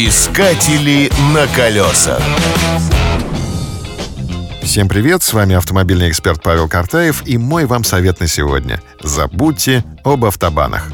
Искатели на колесах. Всем привет, с вами автомобильный эксперт Павел Картаев и мой вам совет на сегодня. Забудьте об автобанах.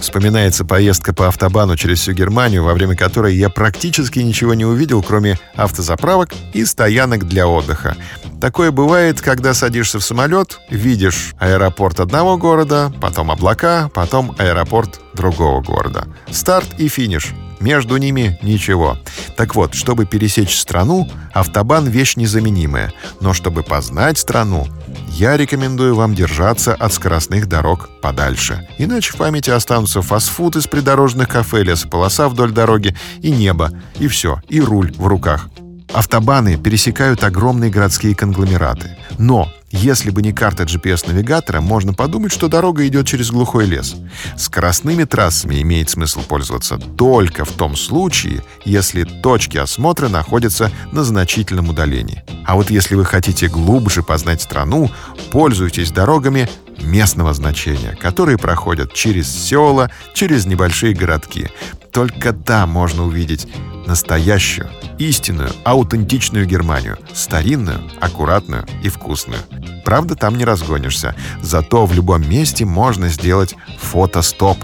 Вспоминается поездка по автобану через всю Германию, во время которой я практически ничего не увидел, кроме автозаправок и стоянок для отдыха. Такое бывает, когда садишься в самолет, видишь аэропорт одного города, потом облака, потом аэропорт другого города. Старт и финиш. Между ними ничего. Так вот, чтобы пересечь страну, автобан — вещь незаменимая. Но чтобы познать страну, я рекомендую вам держаться от скоростных дорог подальше. Иначе в памяти останутся фастфуд из придорожных кафе, лесополоса вдоль дороги и небо, и все, и руль в руках. Автобаны пересекают огромные городские конгломераты. Но если бы не карта GPS-навигатора, можно подумать, что дорога идет через глухой лес. Скоростными трассами имеет смысл пользоваться только в том случае, если точки осмотра находятся на значительном удалении. А вот если вы хотите глубже познать страну, пользуйтесь дорогами местного значения, которые проходят через села, через небольшие городки. Только там можно увидеть настоящую, истинную, аутентичную Германию. Старинную, аккуратную и вкусную. Правда, там не разгонишься. Зато в любом месте можно сделать фотостоп.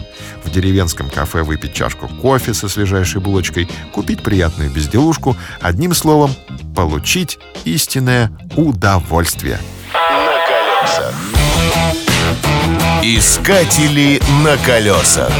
В деревенском кафе выпить чашку кофе со свежайшей булочкой, купить приятную безделушку, одним словом, получить истинное удовольствие. На колесах. Искатели на колесах.